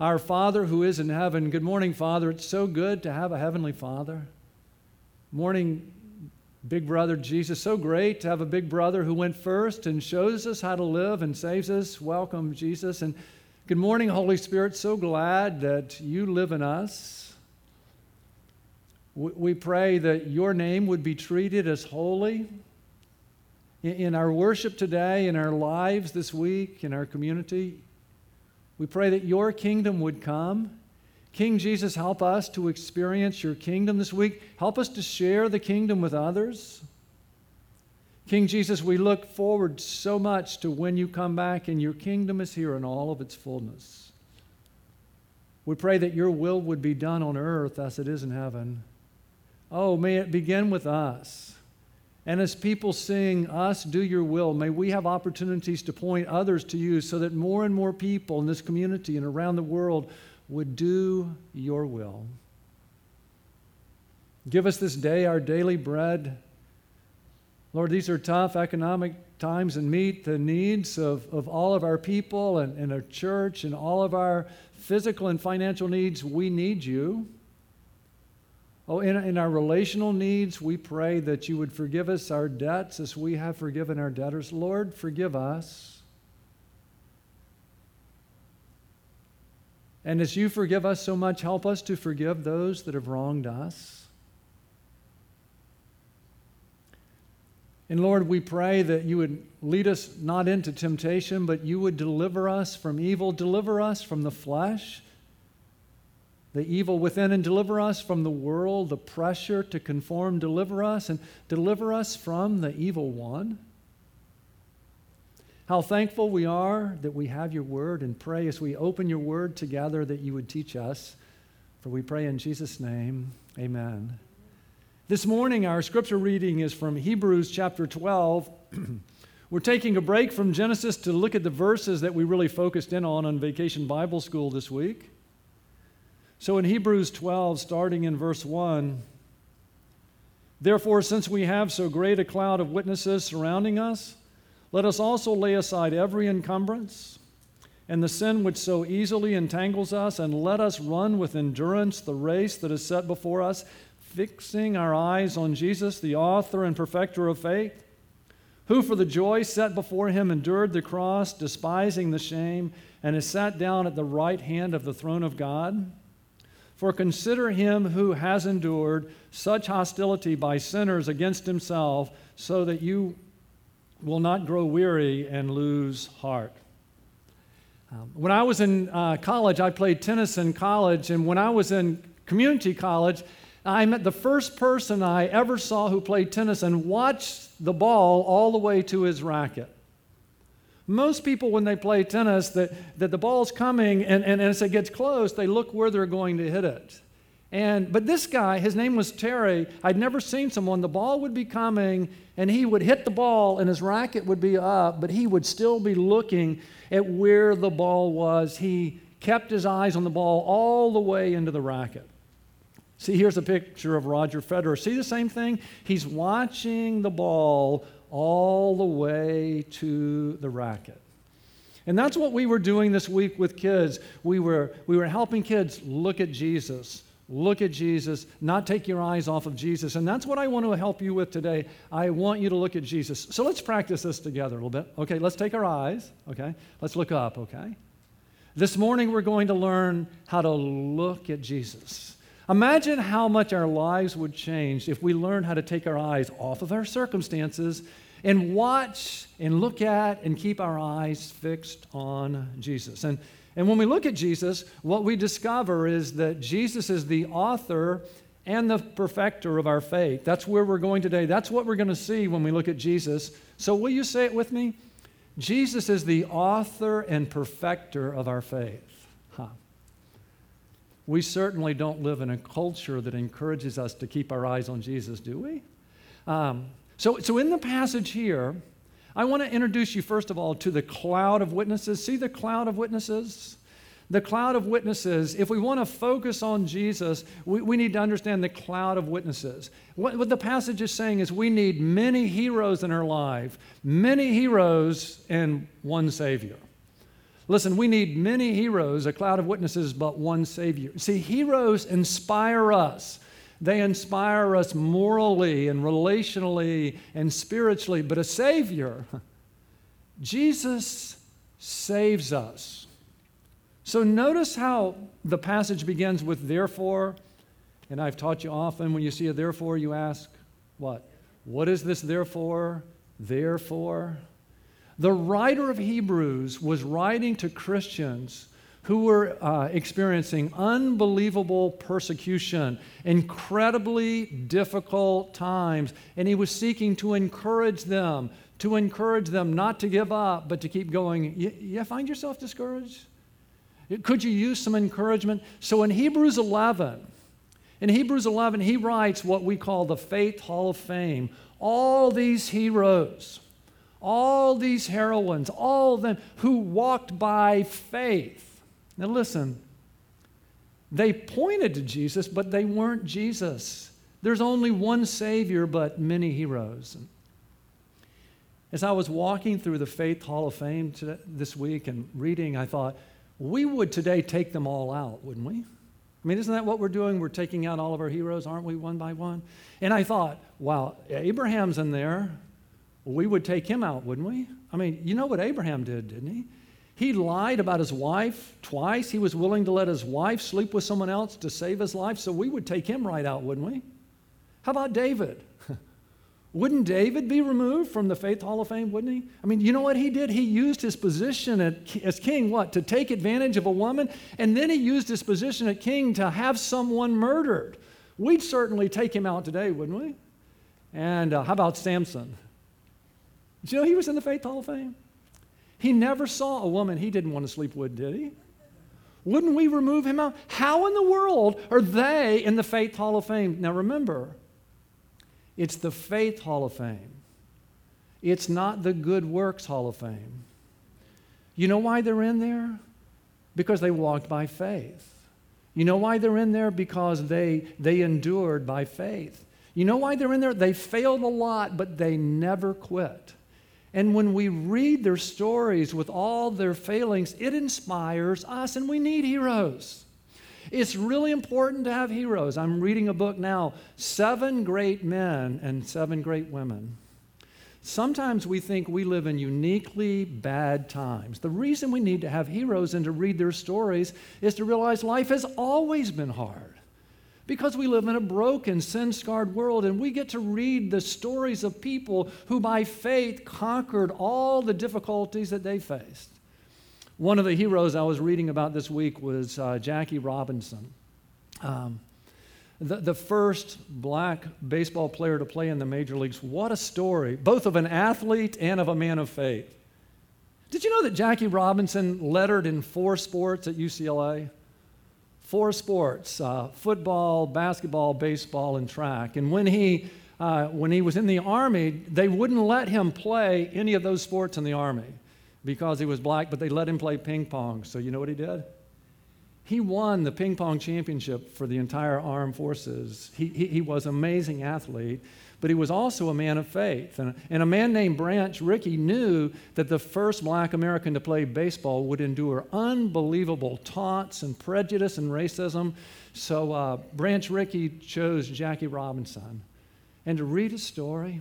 Our Father who is in heaven. Good morning, Father. It's so good to have a heavenly Father. Morning, big brother Jesus. So great to have a big brother who went first and shows us how to live and saves us. Welcome, Jesus. And good morning, Holy Spirit. So glad that you live in us. We pray that your name would be treated as holy in our worship today, in our lives this week, in our community. We pray that your kingdom would come. King Jesus, help us to experience your kingdom this week. Help us to share the kingdom with others. King Jesus, we look forward so much to when you come back and your kingdom is here in all of its fullness. We pray that your will would be done on earth as it is in heaven. Oh, may it begin with us. And as people sing, Us, do your will, may we have opportunities to point others to you so that more and more people in this community and around the world would do your will. Give us this day our daily bread. Lord, these are tough economic times and meet the needs of, of all of our people and, and our church and all of our physical and financial needs. We need you. Oh, in, in our relational needs, we pray that you would forgive us our debts as we have forgiven our debtors. Lord, forgive us. And as you forgive us so much, help us to forgive those that have wronged us. And Lord, we pray that you would lead us not into temptation, but you would deliver us from evil, deliver us from the flesh the evil within and deliver us from the world, the pressure to conform, deliver us and deliver us from the evil one. How thankful we are that we have your word and pray as we open your word together that you would teach us. For we pray in Jesus' name, amen. This morning, our scripture reading is from Hebrews chapter 12. We're taking a break from Genesis to look at the verses that we really focused in on on Vacation Bible School this week. So in Hebrews 12, starting in verse 1, therefore, since we have so great a cloud of witnesses surrounding us, let us also lay aside every encumbrance and the sin which so easily entangles us, and let us run with endurance the race that is set before us, fixing our eyes on Jesus, the author and perfecter of faith, who for the joy set before him endured the cross, despising the shame, and is sat down at the right hand of the throne of God. For consider him who has endured such hostility by sinners against himself, so that you will not grow weary and lose heart. Um, when I was in uh, college, I played tennis in college, and when I was in community college, I met the first person I ever saw who played tennis and watched the ball all the way to his racket. Most people, when they play tennis, that, that the ball's coming, and, and, as it gets close, they look where they're going to hit it. And, but this guy, his name was Terry. I'd never seen someone. The ball would be coming, and he would hit the ball, and his racket would be up, but he would still be looking at where the ball was. He kept his eyes on the ball all the way into the racket. See, here's a picture of Roger Federer. See the same thing? He's watching the ball all the way to the racket. And that's what we were doing this week with kids. We were, we were helping kids look at Jesus, look at Jesus, not take your eyes off of Jesus. And that's what I want to help you with today. I want you to look at Jesus. So let's practice this together a little bit. Okay, let's take our eyes. Okay, let's look up. Okay. This morning we're going to learn how to look at Jesus. Imagine how much our lives would change if we learned how to take our eyes off of our circumstances and watch and look at and keep our eyes fixed on Jesus. And, and when we look at Jesus, what we discover is that Jesus is the author and the perfecter of our faith. That's where we're going today. That's what we're going to see when we look at Jesus. So, will you say it with me? Jesus is the author and perfecter of our faith. We certainly don't live in a culture that encourages us to keep our eyes on Jesus, do we? Um, so, so, in the passage here, I want to introduce you, first of all, to the cloud of witnesses. See the cloud of witnesses? The cloud of witnesses, if we want to focus on Jesus, we, we need to understand the cloud of witnesses. What, what the passage is saying is we need many heroes in our life, many heroes and one Savior. Listen, we need many heroes, a cloud of witnesses, but one Savior. See, heroes inspire us. They inspire us morally and relationally and spiritually, but a Savior, Jesus saves us. So notice how the passage begins with therefore, and I've taught you often when you see a therefore, you ask, what? What is this therefore? Therefore. The writer of Hebrews was writing to Christians who were uh, experiencing unbelievable persecution, incredibly difficult times, and he was seeking to encourage them, to encourage them not to give up, but to keep going. You, you find yourself discouraged? Could you use some encouragement? So in Hebrews 11, in Hebrews 11, he writes what we call the Faith Hall of Fame. All these heroes all these heroines, all of them who walked by faith. Now, listen, they pointed to Jesus, but they weren't Jesus. There's only one Savior, but many heroes. As I was walking through the Faith Hall of Fame today, this week and reading, I thought, we would today take them all out, wouldn't we? I mean, isn't that what we're doing? We're taking out all of our heroes, aren't we, one by one? And I thought, wow, Abraham's in there we would take him out, wouldn't we? I mean, you know what Abraham did, didn't he? He lied about his wife twice. He was willing to let his wife sleep with someone else to save his life, so we would take him right out, wouldn't we? How about David? wouldn't David be removed from the Faith Hall of Fame, wouldn't he? I mean, you know what he did? He used his position as king, what? To take advantage of a woman, and then he used his position as king to have someone murdered. We'd certainly take him out today, wouldn't we? And uh, how about Samson? Did you know he was in the Faith Hall of Fame? He never saw a woman he didn't want to sleep with, did he? Wouldn't we remove him out? How in the world are they in the Faith Hall of Fame? Now remember, it's the Faith Hall of Fame. It's not the Good Works Hall of Fame. You know why they're in there? Because they walked by faith. You know why they're in there? Because they, they endured by faith. You know why they're in there? They failed a lot, but they never quit. And when we read their stories with all their failings, it inspires us, and we need heroes. It's really important to have heroes. I'm reading a book now Seven Great Men and Seven Great Women. Sometimes we think we live in uniquely bad times. The reason we need to have heroes and to read their stories is to realize life has always been hard because we live in a broken, sin scarred world, and we get to read the stories of people who, by faith, conquered all the difficulties that they faced. One of the heroes I was reading about this week was uh, Jackie Robinson. Um, the, the first black baseball player to play in the major leagues. What a story, both of an athlete and of a man of faith. Did you know that Jackie Robinson lettered in four sports at UCLA? Four sports uh, football, basketball, baseball, and track. And when he, uh, when he was in the Army, they wouldn't let him play any of those sports in the Army because he was black, but they let him play ping pong. So you know what he did? He won the ping pong championship for the entire armed forces. He, he, he was an amazing athlete but he was also a man of faith. And, and a man named Branch Rickey knew that the first black American to play baseball would endure unbelievable taunts and prejudice and racism. So uh, Branch Rickey chose Jackie Robinson. And to read his story,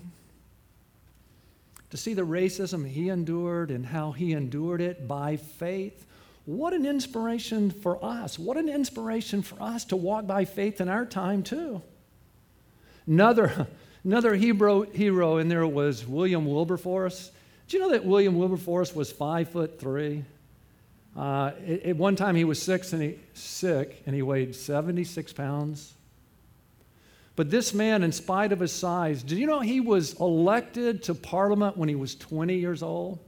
to see the racism he endured and how he endured it by faith, what an inspiration for us. What an inspiration for us to walk by faith in our time, too. Another, Another Hebrew hero in there was William Wilberforce. Do you know that William Wilberforce was five foot three? Uh, at, one time he was six and he, sick and he weighed 76 pounds. But this man, in spite of his size, did you know he was elected to Parliament when he was 20 years old?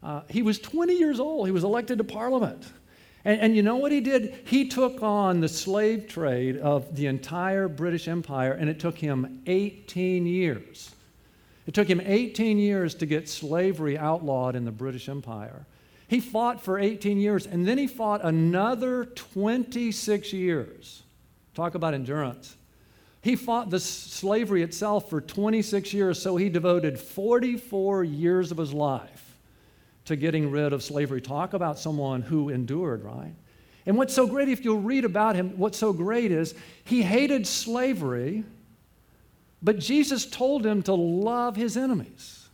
Uh, he was 20 years old. He was elected to Parliament. And, and, you know what he did? He took on the slave trade of the entire British Empire, and it took him 18 years. It took him 18 years to get slavery outlawed in the British Empire. He fought for 18 years, and then he fought another 26 years. Talk about endurance. He fought the slavery itself for 26 years, so he devoted 44 years of his life to getting rid of slavery. Talk about someone who endured, right? And what's so great, if you'll read about him, what's so great is he hated slavery, but Jesus told him to love his enemies.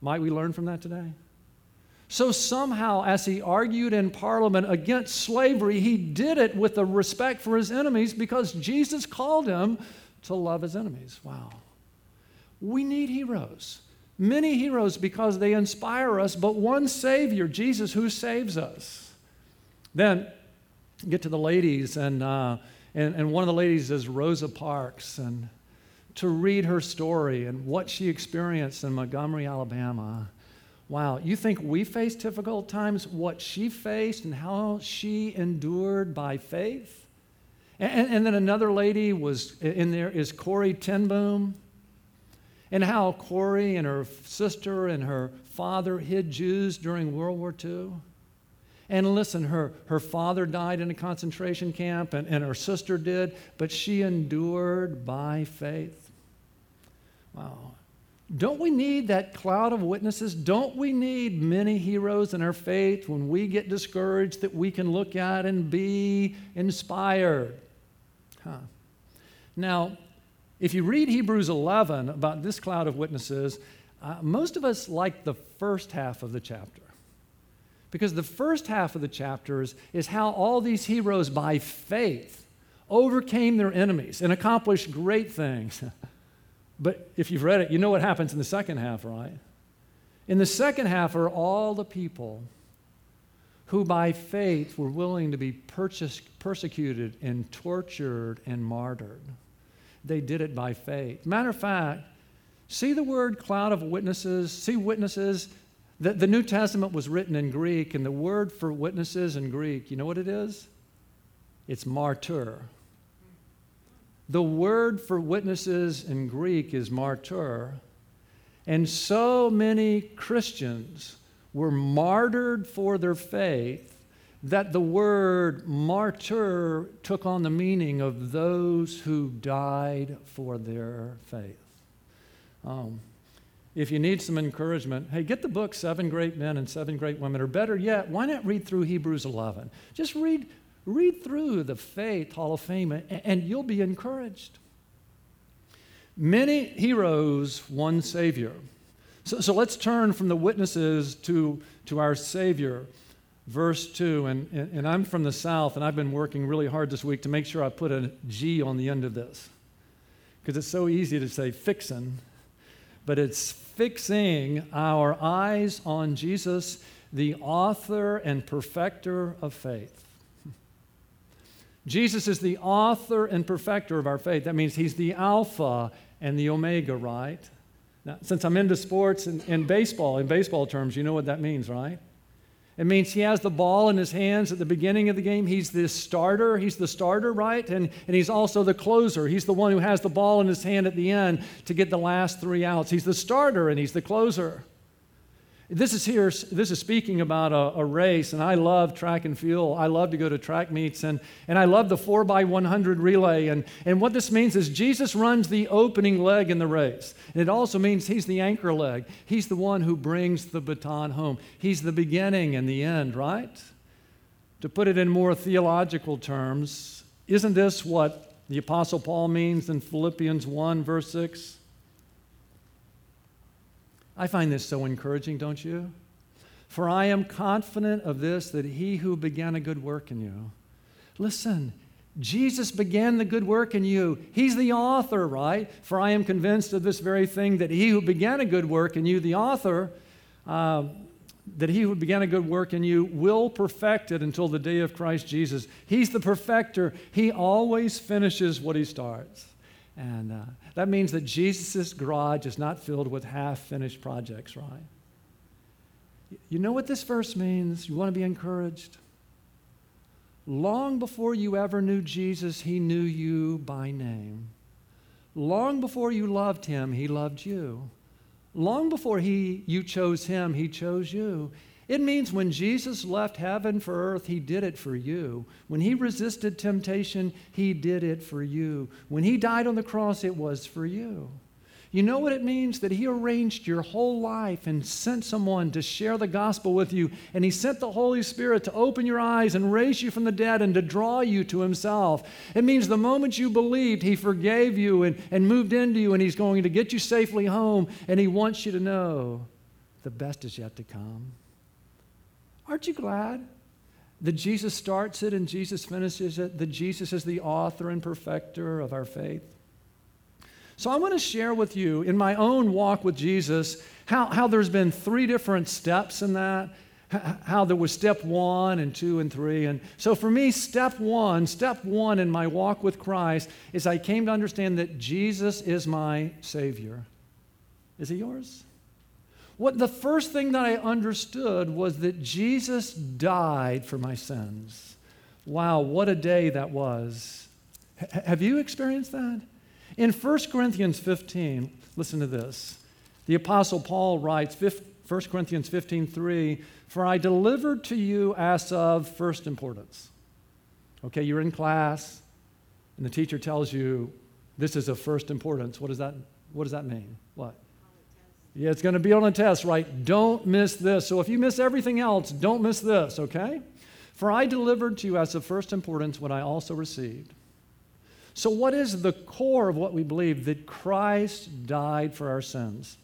Might we learn from that today? So somehow, as he argued in Parliament against slavery, he did it with a respect for his enemies because Jesus called him to love his enemies. Wow. We need heroes. Many heroes because they inspire us, but one Savior, Jesus, who saves us. Then get to the ladies, and, uh, and, and one of the ladies is Rosa Parks, and to read her story and what she experienced in Montgomery, Alabama. Wow, you think we face difficult times? What she faced and how she endured by faith? And, and then another lady was in there is Corrie ten Boom, and how Corrie and her sister and her father hid Jews during World War II. And listen, her, her father died in a concentration camp, and, and her sister did, but she endured by faith. Wow. Don't we need that cloud of witnesses? Don't we need many heroes in our faith when we get discouraged that we can look at and be inspired? Huh. Now, if you read Hebrews 11 about this cloud of witnesses, uh, most of us like the first half of the chapter. Because the first half of the chapters is how all these heroes, by faith, overcame their enemies and accomplished great things. but if you've read it, you know what happens in the second half, right? In the second half are all the people who by faith were willing to be persecuted and tortured and martyred. They did it by faith. Matter of fact, see the word cloud of witnesses, see witnesses the, the New Testament was written in Greek, and the word for witnesses in Greek, you know what it is? It's martyr. The word for witnesses in Greek is martyr. And so many Christians were martyred for their faith that the word martyr took on the meaning of those who died for their faith. Um, if you need some encouragement, hey, get the book Seven Great Men and Seven Great Women. Or better yet, why not read through Hebrews 11? Just read, read through the Faith Hall of Fame and, and you'll be encouraged. Many heroes, one Savior. So, so let's turn from the witnesses to, to our Savior. Verse 2, and, and, I'm from the South, and I've been working really hard this week to make sure I put a G on the end of this. Because it's so easy to say fixing, but it's fixing our eyes on Jesus, the author and perfecter of faith. Jesus is the author and perfecter of our faith. That means he's the Alpha and the Omega, right? Now, since I'm into sports and, and baseball, in baseball terms, you know what that means, right? It means he has the ball in his hands at the beginning of the game. He's the starter. He's the starter, right? And, and he's also the closer. He's the one who has the ball in his hand at the end to get the last three outs. He's the starter and he's the closer. This is here, this is speaking about a, a, race, and I love track and field. I love to go to track meets, and, and I love the 4 by 100 relay. And, and what this means is Jesus runs the opening leg in the race. And it also means he's the anchor leg. He's the one who brings the baton home. He's the beginning and the end, right? To put it in more theological terms, isn't this what the Apostle Paul means in Philippians 1, verse 6? I find this so encouraging, don't you? For I am confident of this that he who began a good work in you. Listen, Jesus began the good work in you. He's the author, right? For I am convinced of this very thing that he who began a good work in you, the author, uh, that he who began a good work in you will perfect it until the day of Christ Jesus. He's the perfecter. He always finishes what he starts. And uh, that means that Jesus' garage is not filled with half finished projects, right? You know what this verse means? You want to be encouraged? Long before you ever knew Jesus, he knew you by name. Long before you loved him, he loved you. Long before he, you chose him, he chose you. It means when Jesus left heaven for earth, he did it for you. When he resisted temptation, he did it for you. When he died on the cross, it was for you. You know what it means? That He arranged your whole life and sent someone to share the gospel with you. And He sent the Holy Spirit to open your eyes and raise you from the dead and to draw you to Himself. It means the moment you believed, He forgave you and, and moved into you, and He's going to get you safely home. And He wants you to know the best is yet to come. Aren't you glad? that Jesus starts it and Jesus finishes it, that Jesus is the author and perfecter of our faith. So I want to share with you in my own walk with Jesus how, how there's been three different steps in that, how there was step one and two and three. And so for me, step one, step one in my walk with Christ is I came to understand that Jesus is my Savior. Is he yours? What the first thing that I understood was that Jesus died for my sins. Wow, what a day that was. H- have you experienced that? In 1 Corinthians 15, listen to this. The Apostle Paul writes, 1 Corinthians 15, 3, For I delivered to you as of first importance. Okay, you're in class, and the teacher tells you this is of first importance. What does that, what does that mean? What? Yeah, it's going to be on a test, right? Don't miss this. So if you miss everything else, don't miss this, okay? For I delivered to you as of first importance what I also received so, what is the core of what we believe? That Christ died for our sins,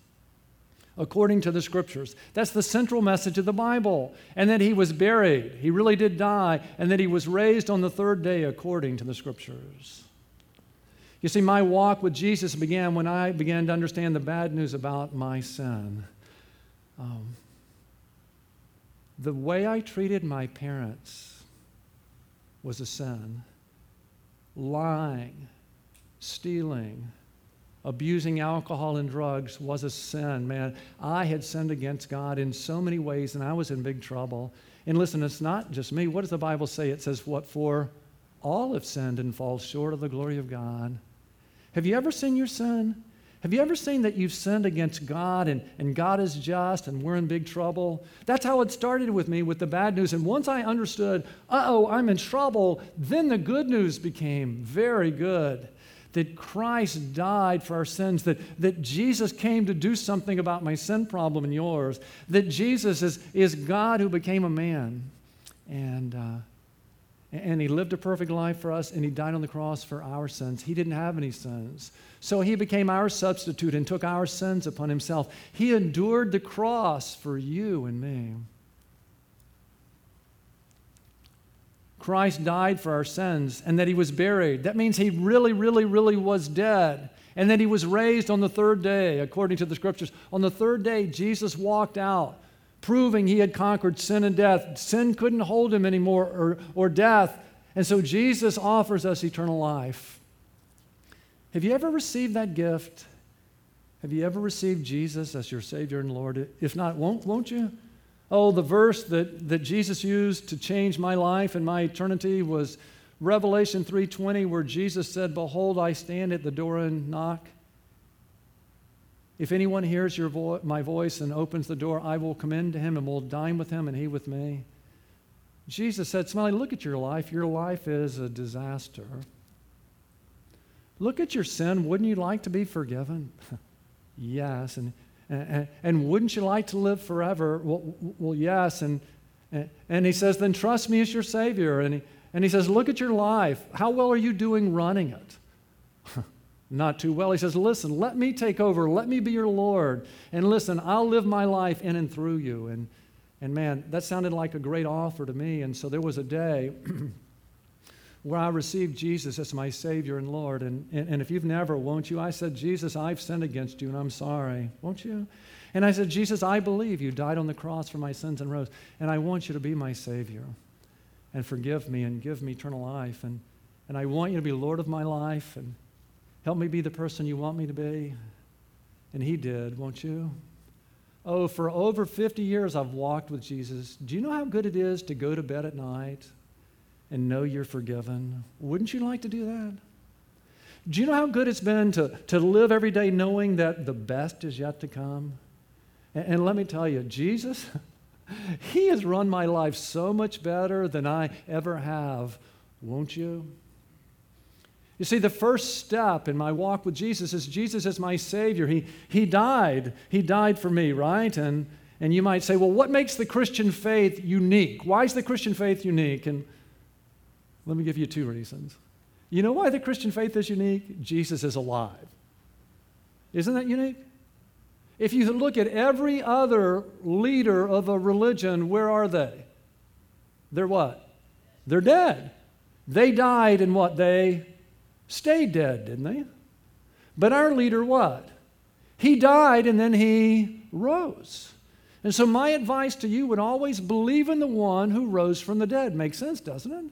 according to the scriptures. That's the central message of the Bible. And that he was buried, he really did die, and that he was raised on the third day, according to the scriptures. You see, my walk with Jesus began when I began to understand the bad news about my sin. Um, the way I treated my parents was a sin lying, stealing, abusing alcohol and drugs was a sin, man. I had sinned against God in so many ways, and I was in big trouble. And listen, it's not just me. What does the Bible say? It says, What for? All have sinned and fall short of the glory of God. Have you ever seen your sin? Have you ever seen that you've sinned against God and, and God is just and we're in big trouble? That's how it started with me with the bad news. And once I understood, uh oh, I'm in trouble, then the good news became very good. That Christ died for our sins, that, that Jesus came to do something about my sin problem and yours, that Jesus is, is God who became a man. And, uh, and he lived a perfect life for us, and he died on the cross for our sins. He didn't have any sins. So he became our substitute and took our sins upon himself. He endured the cross for you and me. Christ died for our sins and that he was buried. That means he really, really, really was dead. And that he was raised on the third day, according to the scriptures. On the third day, Jesus walked out proving he had conquered sin and death. Sin couldn't hold him anymore, or, or death. And so Jesus offers us eternal life. Have you ever received that gift? Have you ever received Jesus as your Savior and Lord? If not, won't, won't you? Oh, the verse that, that Jesus used to change my life and my eternity was Revelation 3:20 where Jesus said, "Behold, I stand at the door and knock." If anyone hears your vo- my voice and opens the door, I will come in to him and will dine with him and he with me. Jesus said, Smiley, look at your life. Your life is a disaster. Look at your sin. Wouldn't you like to be forgiven? yes. And, and, and, wouldn't you like to live forever? Well, well yes. And, and he says, then trust me as your Savior. And he, and he says, look at your life. How well are you doing running it? Not too well. He says, Listen, let me take over. Let me be your Lord. And listen, I'll live my life in and through you. And, and man, that sounded like a great offer to me. And so there was a day where I received Jesus as my Savior and Lord. And, and, and if you've never, won't you? I said, Jesus, I've sinned against you and I'm sorry. Won't you? And I said, Jesus, I believe you died on the cross for my sins and rose. And I want you to be my Savior and forgive me and give me eternal life. And, and I want you to be Lord of my life. And Help me be the person you want me to be. And he did, won't you? Oh, for over 50 years I've walked with Jesus. Do you know how good it is to go to bed at night and know you're forgiven? Wouldn't you like to do that? Do you know how good it's been to, to live every day knowing that the best is yet to come? And, and let me tell you, Jesus, He has run my life so much better than I ever have, won't you? You see, the first step in my walk with Jesus is Jesus is my Savior. He, he died. He died for me, right? And, and you might say, well, what makes the Christian faith unique? Why is the Christian faith unique? And let me give you two reasons. You know why the Christian faith is unique? Jesus is alive. Isn't that unique? If you look at every other leader of a religion, where are they? They're what? They're dead. They died in what? They stayed dead, didn't they? But our leader, what? He died and then he rose. And so, my advice to you would always believe in the one who rose from the dead. Makes sense, doesn't it?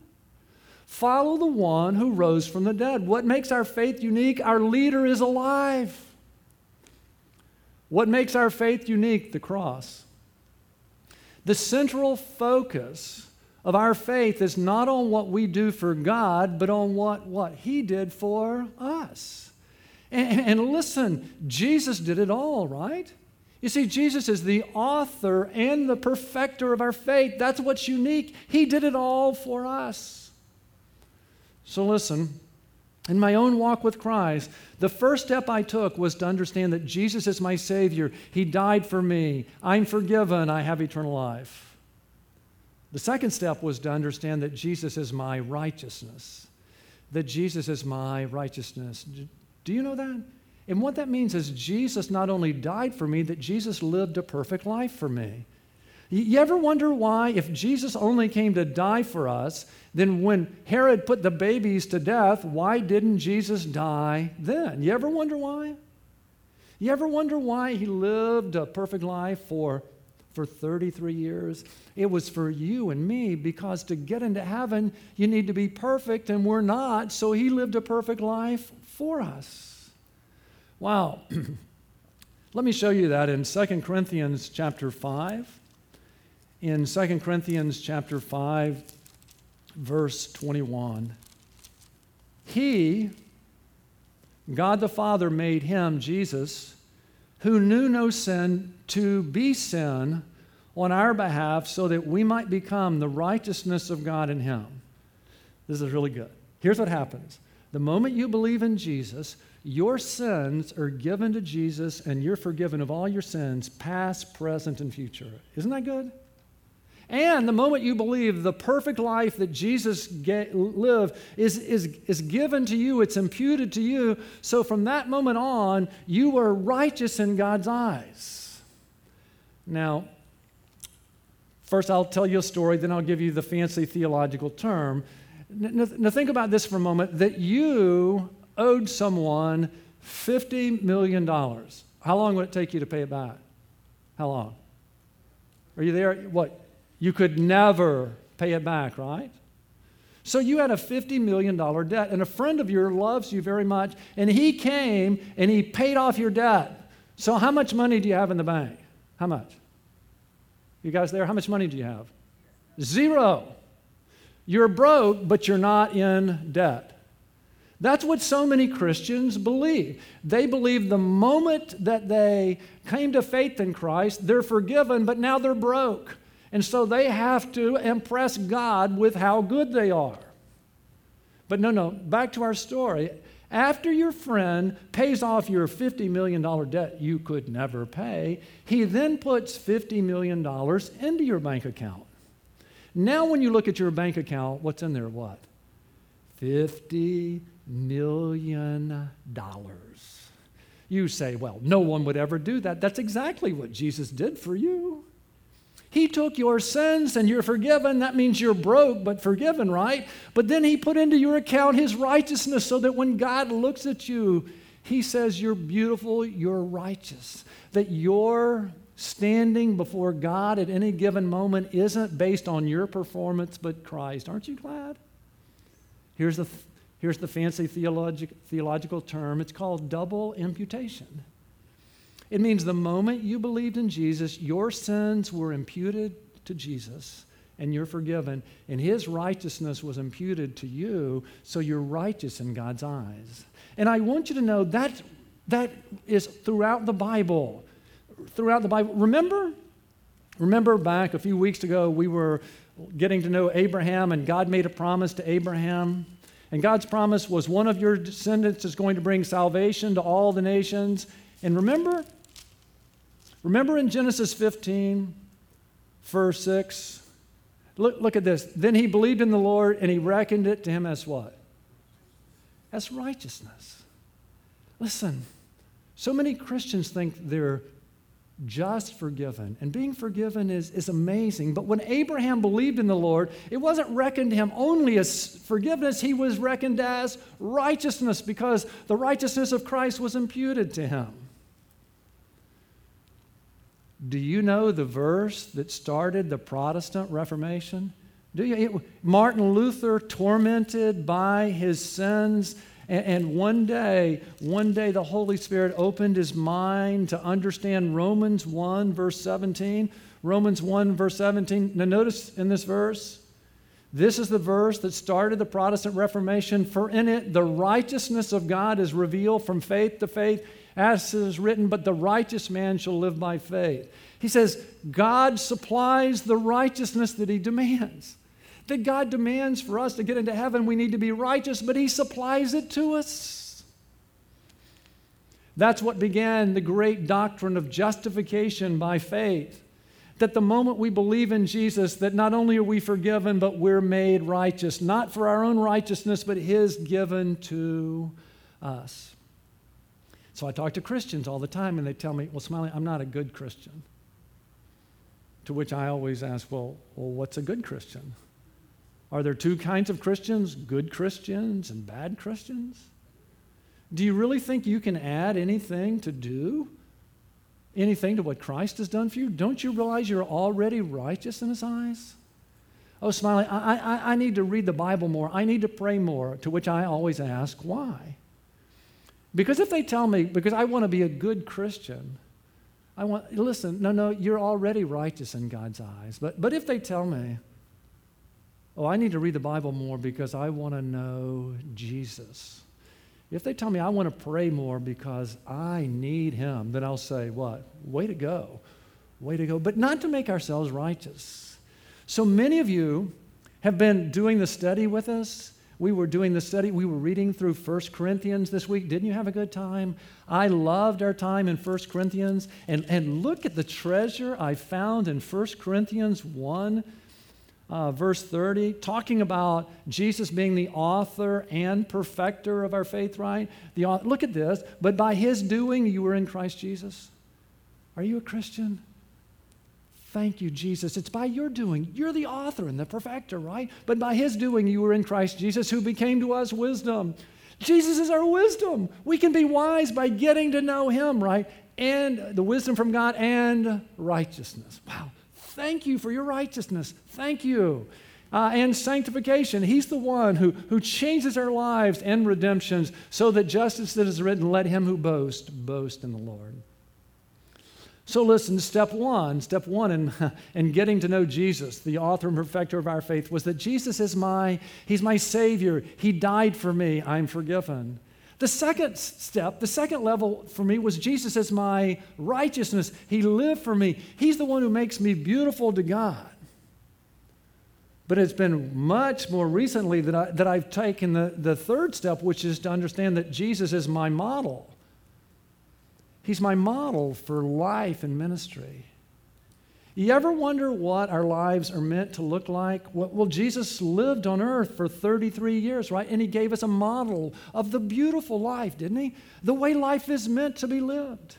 Follow the one who rose from the dead. What makes our faith unique? Our leader is alive. What makes our faith unique? The cross. The central focus of our faith is not on what we do for God, but on what, what He did for us. And, and listen, Jesus did it all, right? You see, Jesus is the author and the perfecter of our faith. That's what's unique. He did it all for us. So listen, in my own walk with Christ, the first step I took was to understand that Jesus is my Savior. He died for me. I'm forgiven. I have eternal life. The second step was to understand that Jesus is my righteousness. That Jesus is my righteousness. Do you know that? And what that means is Jesus not only died for me, that Jesus lived a perfect life for me. You ever wonder why, if Jesus only came to die for us, then when Herod put the babies to death, why didn't Jesus die then? You ever wonder why? You ever wonder why he lived a perfect life for, for 33 years? It was for you and me because to get into heaven, you need to be perfect, and we're not, so he lived a perfect life for us. Wow. Let me show you that in 2 Corinthians chapter 5 in 2 Corinthians chapter 5 verse 21. He God the Father made him Jesus who knew no sin to be sin on our behalf so that we might become the righteousness of God in him. This is really good. Here's what happens. The moment you believe in Jesus, your sins are given to Jesus and you're forgiven of all your sins, past, present, and future. Isn't that good? And the moment you believe the perfect life that Jesus lived is, is, is given to you, it's imputed to you. So from that moment on, you are righteous in God's eyes. Now, first I'll tell you a story, then I'll give you the fancy theological term. Now, think about this for a moment that you owed someone $50 million. How long would it take you to pay it back? How long? Are you there? What? You could never pay it back, right? So you had a $50 million debt, and a friend of yours loves you very much, and he came and he paid off your debt. So, how much money do you have in the bank? How much? You guys there? How much money do you have? Zero. You're broke, but you're not in debt. That's what so many Christians believe. They believe the moment that they came to faith in Christ, they're forgiven, but now they're broke. And so they have to impress God with how good they are. But no, no, back to our story. After your friend pays off your $50 million debt you could never pay, he then puts $50 million into your bank account. Now, when you look at your bank account, what's in there? What? $50 million. You say, well, no one would ever do that. That's exactly what Jesus did for you. He took your sins and you're forgiven. That means you're broke, but forgiven, right? But then He put into your account His righteousness so that when God looks at you, He says, You're beautiful, you're righteous. That your standing before God at any given moment isn't based on your performance, but Christ. Aren't you glad? Here's the, here's the fancy theologic, theological term it's called double imputation. It means the moment you believed in Jesus, your sins were imputed to Jesus and you're forgiven, and his righteousness was imputed to you, so you're righteous in God's eyes. And I want you to know that that is throughout the Bible. Throughout the Bible. Remember? Remember back a few weeks ago, we were getting to know Abraham, and God made a promise to Abraham. And God's promise was one of your descendants is going to bring salvation to all the nations. And remember, remember in Genesis 15, verse 6, look, look at this. Then he believed in the Lord and he reckoned it to him as what? As righteousness. Listen, so many Christians think they're just forgiven. And being forgiven is, is amazing. But when Abraham believed in the Lord, it wasn't reckoned to him only as forgiveness, he was reckoned as righteousness because the righteousness of Christ was imputed to him. Do you know the verse that started the Protestant Reformation? Do you? It, Martin Luther, tormented by his sins, and, and one day, one day the Holy Spirit opened his mind to understand Romans 1, verse 17. Romans 1, verse 17. Now, notice in this verse, this is the verse that started the Protestant Reformation. For in it, the righteousness of God is revealed from faith to faith, as it is written, but the righteous man shall live by faith. He says, God supplies the righteousness that he demands that God demands for us to get into heaven. We need to be righteous, but He supplies it to us. That's what began the great doctrine of justification by faith. That the moment we believe in Jesus, that not only are we forgiven, but we're made righteous, not for our own righteousness, but His given to us. So I talk to Christians all the time, and they tell me, Well, Smiley, I'm not a good Christian. To which I always ask, Well, well what's a good Christian? Are there two kinds of Christians, good Christians and bad Christians? Do you really think you can add anything to do? Anything to what Christ has done for you? Don't you realize you're already righteous in His eyes? Oh, Smiley, I, I, I need to read the Bible more. I need to pray more. To which I always ask, why? Because if they tell me, because I want to be a good Christian, I want, listen, no, no, you're already righteous in God's eyes. But, but if they tell me, oh, I need to read the Bible more because I want to know Jesus. If they tell me I want to pray more because I need Him, then I'll say, what? Way to go. Way to go. But not to make ourselves righteous. So many of you have been doing the study with us. We were doing the study. We were reading through 1 Corinthians this week. Didn't you have a good time? I loved our time in 1 Corinthians. And, and look at the treasure I found in 1 Corinthians 1 uh, verse 30, talking about Jesus being the author and perfecter of our faith, right? The, look at this. But by his doing, you were in Christ Jesus. Are you a Christian? Thank you, Jesus. It's by your doing. You're the author and the perfecter, right? But by his doing, you were in Christ Jesus, who became to us wisdom. Jesus is our wisdom. We can be wise by getting to know him, right? And the wisdom from God and righteousness. Wow. Thank you for your righteousness. Thank you. Uh, and sanctification. He's the one who, who changes our lives and redemptions so that justice that is written, let him who boasts boast in the Lord. So listen, step one, step one in, in getting to know Jesus, the author and perfecter of our faith, was that Jesus is my, he's my Savior. He died for me. I'm forgiven. The second step, the second level for me was Jesus as my righteousness. He lived for me. He's the one who makes me beautiful to God. But it's been much more recently that, I, that I've taken the, the third step, which is to understand that Jesus is my model. He's my model for life and ministry. You ever wonder what our lives are meant to look like? Well, Jesus lived on earth for 33 years, right? And he gave us a model of the beautiful life, didn't he? The way life is meant to be lived.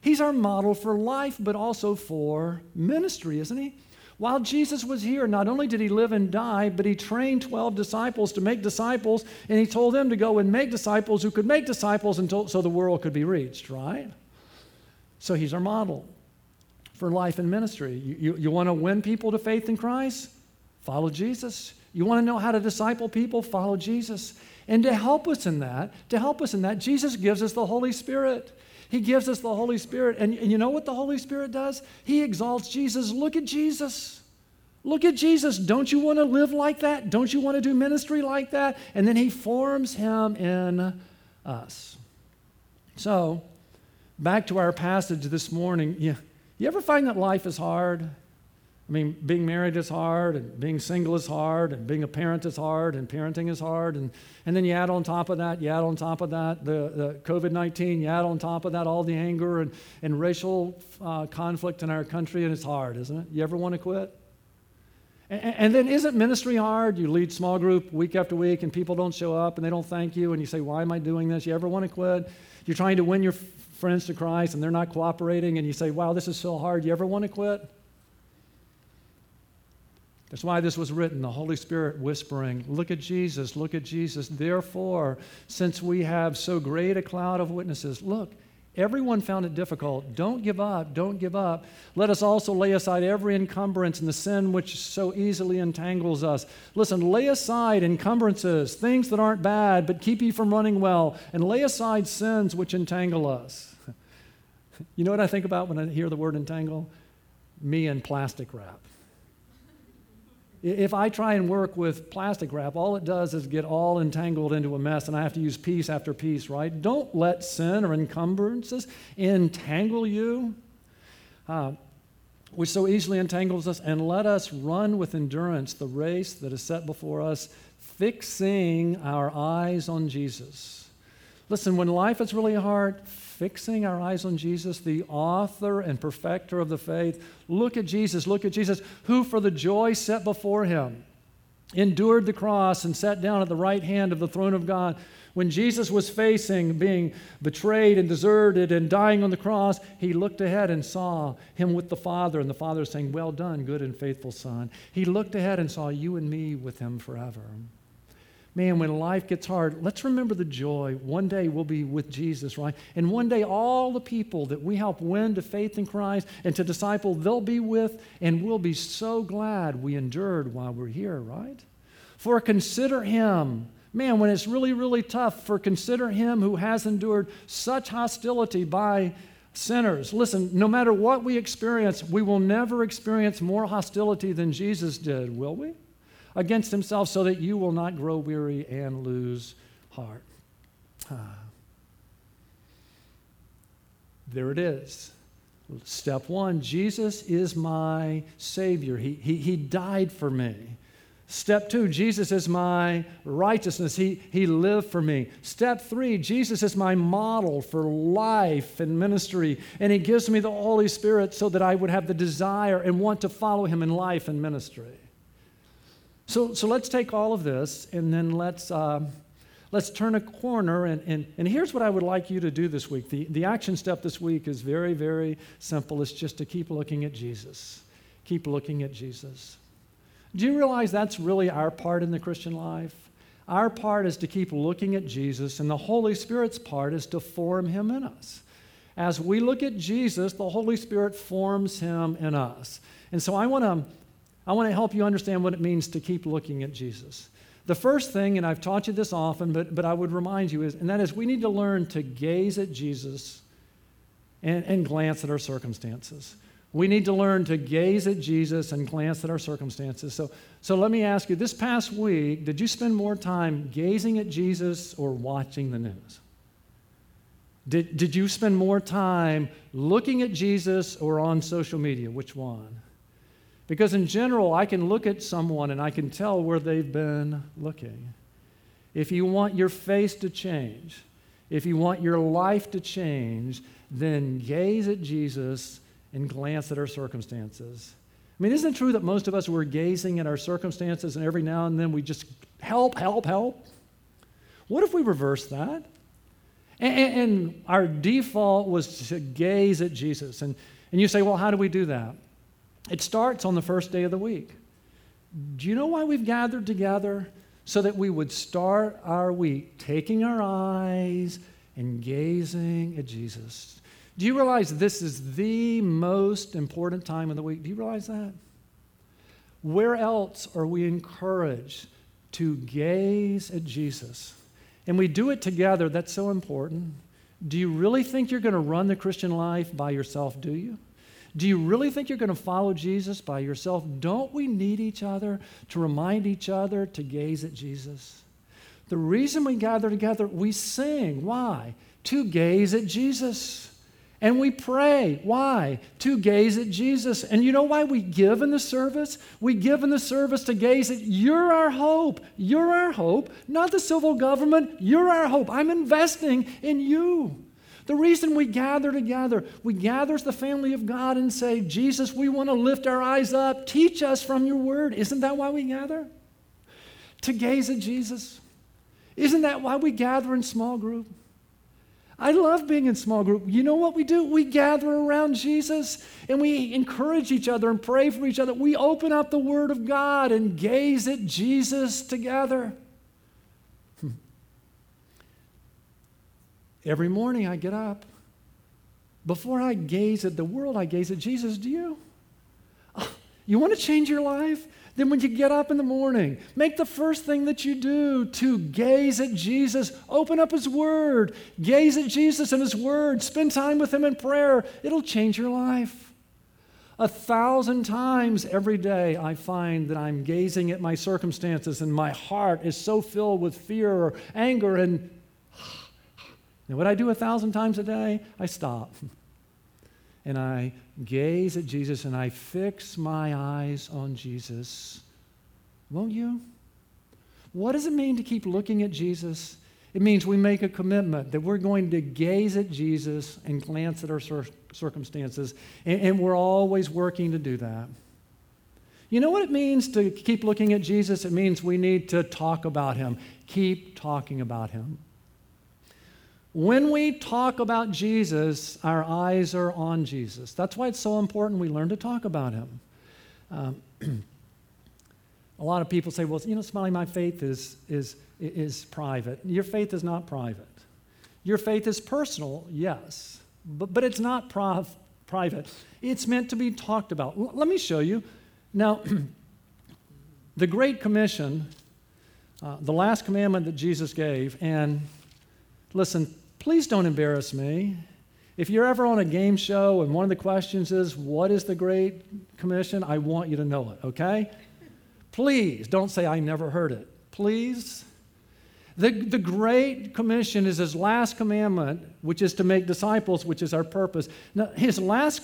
He's our model for life, but also for ministry, isn't he? While Jesus was here, not only did he live and die, but he trained 12 disciples to make disciples, and he told them to go and make disciples who could make disciples until, so the world could be reached, right? So he's our model for life and ministry. You, you, you want to win people to faith in Christ? Follow Jesus. You want to know how to disciple people? Follow Jesus. And to help us in that, to help us in that, Jesus gives us the Holy Spirit. He gives us the Holy Spirit. And, and you know what the Holy Spirit does? He exalts Jesus. Look at Jesus. Look at Jesus. Don't you want to live like that? Don't you want to do ministry like that? And then he forms him in us. So, back to our passage this morning. Yeah, you ever find that life is hard? I mean, being married is hard, and being single is hard, and being a parent is hard, and parenting is hard. And, and then you add on top of that, you add on top of that the, the COVID 19, you add on top of that all the anger and, and racial uh, conflict in our country, and it's hard, isn't it? You ever want to quit? And, and then isn't ministry hard? You lead small group week after week, and people don't show up, and they don't thank you, and you say, Why am I doing this? You ever want to quit? You're trying to win your friends to Christ, and they're not cooperating, and you say, Wow, this is so hard. You ever want to quit? That's why this was written, the Holy Spirit whispering, Look at Jesus, look at Jesus. Therefore, since we have so great a cloud of witnesses, look, everyone found it difficult. Don't give up, don't give up. Let us also lay aside every encumbrance and the sin which so easily entangles us. Listen, lay aside encumbrances, things that aren't bad, but keep you from running well, and lay aside sins which entangle us. you know what I think about when I hear the word entangle? Me and plastic wrap. If I try and work with plastic wrap, all it does is get all entangled into a mess, and I have to use piece after piece, right? Don't let sin or encumbrances entangle you, uh, which so easily entangles us, and let us run with endurance the race that is set before us, fixing our eyes on Jesus. Listen, when life is really hard, fixing our eyes on Jesus, the author and perfecter of the faith. Look at Jesus, look at Jesus, who for the joy set before him endured the cross and sat down at the right hand of the throne of God. When Jesus was facing being betrayed and deserted and dying on the cross, he looked ahead and saw him with the Father, and the Father saying, Well done, good and faithful Son. He looked ahead and saw you and me with him forever man, when life gets hard, let's remember the joy. One day we'll be with Jesus, right? And one day all the people that we help win to faith in Christ and to disciple, they'll be with, and we'll be so glad we endured while we're here, right? For consider him. Man, when it's really, really tough, for consider him who has endured such hostility by sinners. Listen, no matter what we experience, we will never experience more hostility than Jesus did, will we? Against himself so that you will not grow weary and lose heart. Ah. There it is. Step one Jesus is my Savior. He, he, he died for me. Step two, Jesus is my righteousness. He, he lived for me. Step three, Jesus is my model for life and ministry. And He gives me the Holy Spirit so that I would have the desire and want to follow Him in life and ministry. So, so let's take all of this and then let's, uh, let's turn a corner. And, and, and here's what I would like you to do this week. The, the action step this week is very, very simple. It's just to keep looking at Jesus. Keep looking at Jesus. Do you realize that's really our part in the Christian life? Our part is to keep looking at Jesus, and the Holy Spirit's part is to form him in us. As we look at Jesus, the Holy Spirit forms him in us. And so I want to I want to help you understand what it means to keep looking at Jesus. The first thing, and I've taught you this often, but, but I would remind you, is, and that is we need to learn to gaze at Jesus and, and glance at our circumstances. We need to learn to gaze at Jesus and glance at our circumstances. So, so let me ask you this past week, did you spend more time gazing at Jesus or watching the news? Did, did you spend more time looking at Jesus or on social media? Which one? Because in general, I can look at someone and I can tell where they've been looking. If you want your face to change, if you want your life to change, then gaze at Jesus and glance at our circumstances. I mean, isn't it true that most of us were gazing at our circumstances and every now and then we just help, help, help? What if we reverse that? And, and, our default was to gaze at Jesus. And, and you say, well, how do we do that? It starts on the first day of the week. Do you know why we've gathered together? So that we would start our week taking our eyes and gazing at Jesus. Do you realize this is the most important time of the week? Do you realize that? Where else are we encouraged to gaze at Jesus? And we do it together. That's so important. Do you really think you're going to run the Christian life by yourself? Do you? Do you really think you're going to follow Jesus by yourself? Don't we need each other to remind each other to gaze at Jesus? The reason we gather together, we sing. Why? To gaze at Jesus. And we pray. Why? To gaze at Jesus. And you know why we give in the service? We give in the service to gaze at you're our hope. You're our hope, not the civil government. You're our hope. I'm investing in you. The reason we gather together, we gather as the family of God and say, Jesus, we want to lift our eyes up. Teach us from your word. Isn't that why we gather? To gaze at Jesus. Isn't that why we gather in small group? I love being in small group. You know what we do? We gather around Jesus and we encourage each other and pray for each other. We open up the Word of God and gaze at Jesus together. Every morning I get up. Before I gaze at the world, I gaze at Jesus. Do you? Oh, you want to change your life? Then, when you get up in the morning, make the first thing that you do to gaze at Jesus. Open up His Word, gaze at Jesus and His Word, spend time with Him in prayer. It'll change your life. A thousand times every day, I find that I'm gazing at my circumstances and my heart is so filled with fear or anger. And, and what I do a thousand times a day, I stop and I gaze at Jesus and I fix my eyes on Jesus, won't you? What does it mean to keep looking at Jesus? It means we make a commitment that we're going to gaze at Jesus and glance at our cir- circumstances, and, and we're always working to do that. You know what it means to keep looking at Jesus? It means we need to talk about him, keep talking about him. When we talk about Jesus, our eyes are on Jesus. That's why it's so important we learn to talk about him. Um, a lot of people say, well, you know, Smiley, my faith is, is, is private. Your faith is not private. Your faith is personal, yes, but, but it's not prof- private. It's meant to be talked about. L- let me show you. Now, the Great Commission, uh, the last commandment that Jesus gave, and listen, please don't embarrass me. If you're ever on a game show and one of the questions is, What is the Great Commission? I want you to know it, okay? Please don't say, I never heard it. Please. The, the Great Commission is his last commandment, which is to make disciples, which is our purpose. Now, his last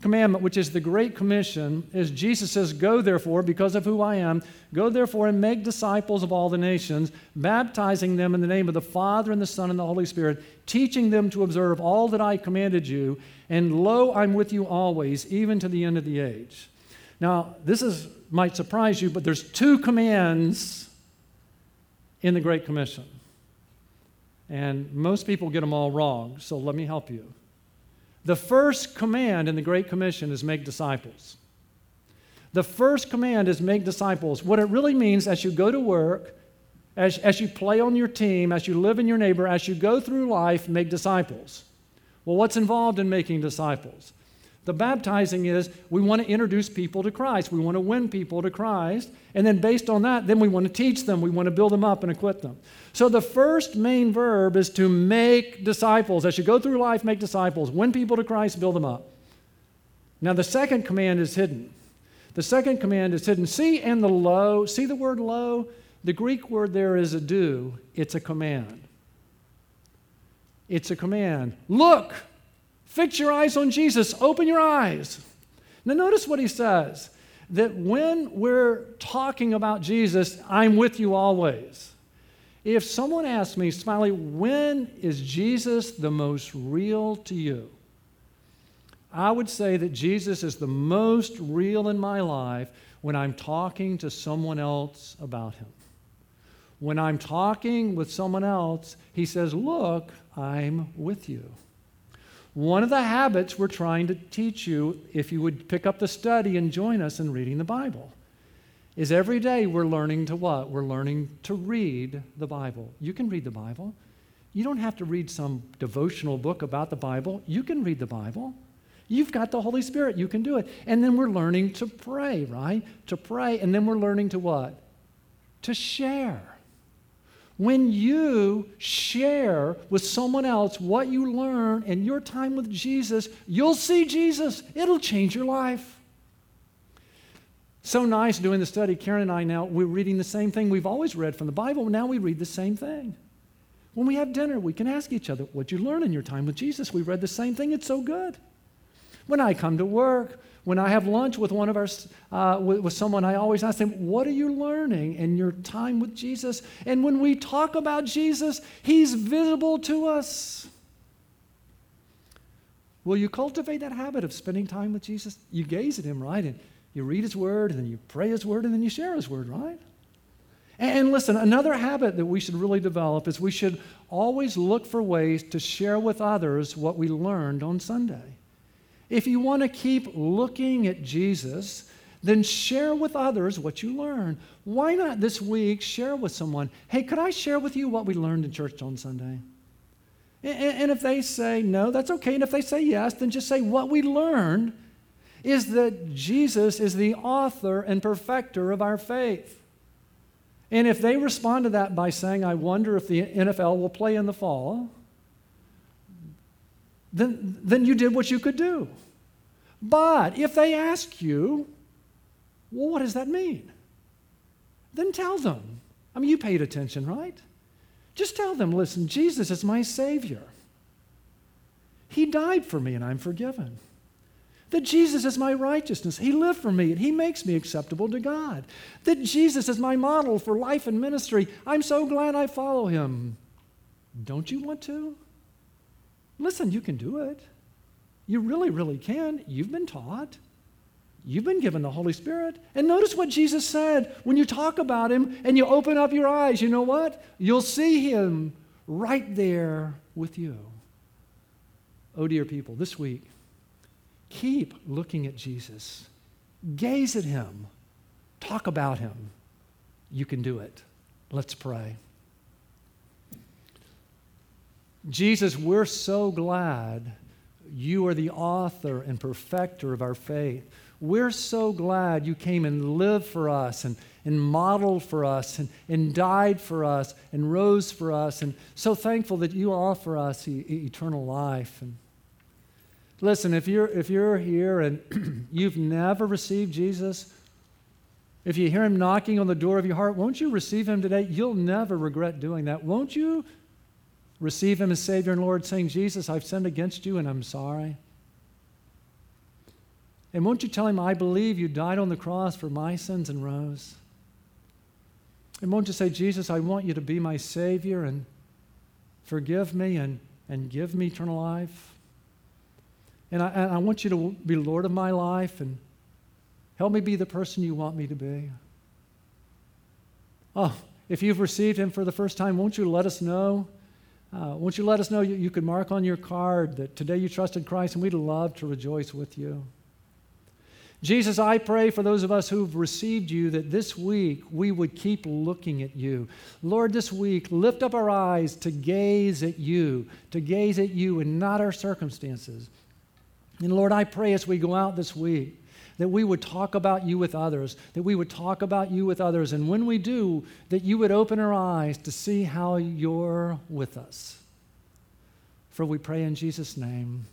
commandment, which is the Great Commission, is Jesus says, Go therefore, because of who I am, go therefore and make disciples of all the nations, baptizing them in the name of the Father and the Son and the Holy Spirit, teaching them to observe all that I commanded you, and lo, I'm with you always, even to the end of the age. Now, this is, might surprise you, but there's two commands in the Great Commission. And most people get them all wrong, so let me help you. The first command in the Great Commission is make disciples. The first command is make disciples. What it really means as you go to work, as, as you play on your team, as you live in your neighbor, as you go through life, make disciples. Well, what's involved in making disciples? The baptizing is we want to introduce people to Christ. We want to win people to Christ. And then based on that, then we want to teach them. We want to build them up and equip them. So the first main verb is to make disciples. As you go through life, make disciples. Win people to Christ, build them up. Now the second command is hidden. The second command is hidden. See in the lo, see the word low? The Greek word there is idou. It's a command. It's a command. Look, Fix your eyes on Jesus. Open your eyes. Now, notice what he says that when we're talking about Jesus, I'm with you always. If someone asks me, Smiley, when is Jesus the most real to you? I would say that Jesus is the most real in my life when I'm talking to someone else about him. When I'm talking with someone else, he says, Look, I'm with you. One of the habits we're trying to teach you, if you would pick up the study and join us in reading the Bible, is every day we're learning to what? We're learning to read the Bible. You can read the Bible. You don't have to read some devotional book about the Bible. You can read the Bible. You've got the Holy Spirit. You can do it. And then we're learning to pray, right? To pray. And then we're learning to what? To share. When you share with someone else what you learn in your time with Jesus, you'll see Jesus. It'll change your life. So nice doing the study. Karen and I now, we're reading the same thing we've always read from the Bible. Now we read the same thing. When we have dinner, we can ask each other, What'd you learn in your time with Jesus? We read the same thing. It's so good. When I come to work, when I have lunch with one of our, uh, with, with someone, I always ask them, What are you learning in your time with Jesus? And when we talk about Jesus, He's visible to us. Will you cultivate that habit of spending time with Jesus? You gaze at Him, right? And you read His Word, and then you pray His Word, and then you share His Word, right? And listen, another habit that we should really develop is we should always look for ways to share with others what we learned on Sunday. If you want to keep looking at Jesus, then share with others what you learned. Why not this week share with someone, hey, could I share with you what we learned in church on Sunday? And if they say no, that's okay. And if they say yes, then just say what we learned is that Jesus is the author and perfecter of our faith. And if they respond to that by saying, I wonder if the NFL will play in the fall, then, then you did what you could do. But if they ask you, well, what does that mean? Then tell them. I mean, you paid attention, right? Just tell them, listen, Jesus is my Savior. He died for me and I'm forgiven. That Jesus is my righteousness. He lived for me and He makes me acceptable to God. That Jesus is my model for life and ministry. I'm so glad I follow Him. Don't you want to? Listen, you can do it. You really, really can. You've been taught. You've been given the Holy Spirit. And notice what Jesus said when you talk about Him and you open up your eyes. You know what? You'll see Him right there with you. Oh, dear people, this week, keep looking at Jesus. Gaze at Him. Talk about Him. You can do it. Let's pray. Jesus, we're so glad you are the author and perfecter of our faith. We're so glad you came and lived for us and, and modeled for us and, and died for us and rose for us. And so thankful that you offer us e- eternal life. And listen, if you're, if you're here and you've never received Jesus, if you hear him knocking on the door of your heart, won't you receive him today? You'll never regret doing that. Won't you receive him as Savior and Lord, saying, Jesus, I've sinned against you and I'm sorry? And won't you tell him, I believe you died on the cross for my sins and rose? And won't you say, Jesus, I want you to be my Savior and forgive me and, and give me eternal life? And I, and I want you to be Lord of my life and help me be the person you want me to be. Oh, if you've received Him for the first time, won't you let us know? Uh, won't you let us know you, you could mark on your card that today you trusted Christ, and we'd love to rejoice with you. Jesus, I pray for those of us who've received you that this week we would keep looking at you. Lord, this week, lift up our eyes to gaze at you, to gaze at you and not our circumstances. And Lord, I pray as we go out this week that we would talk about you with others, that we would talk about you with others. And when we do, that you would open our eyes to see how you're with us. For we pray in Jesus' name.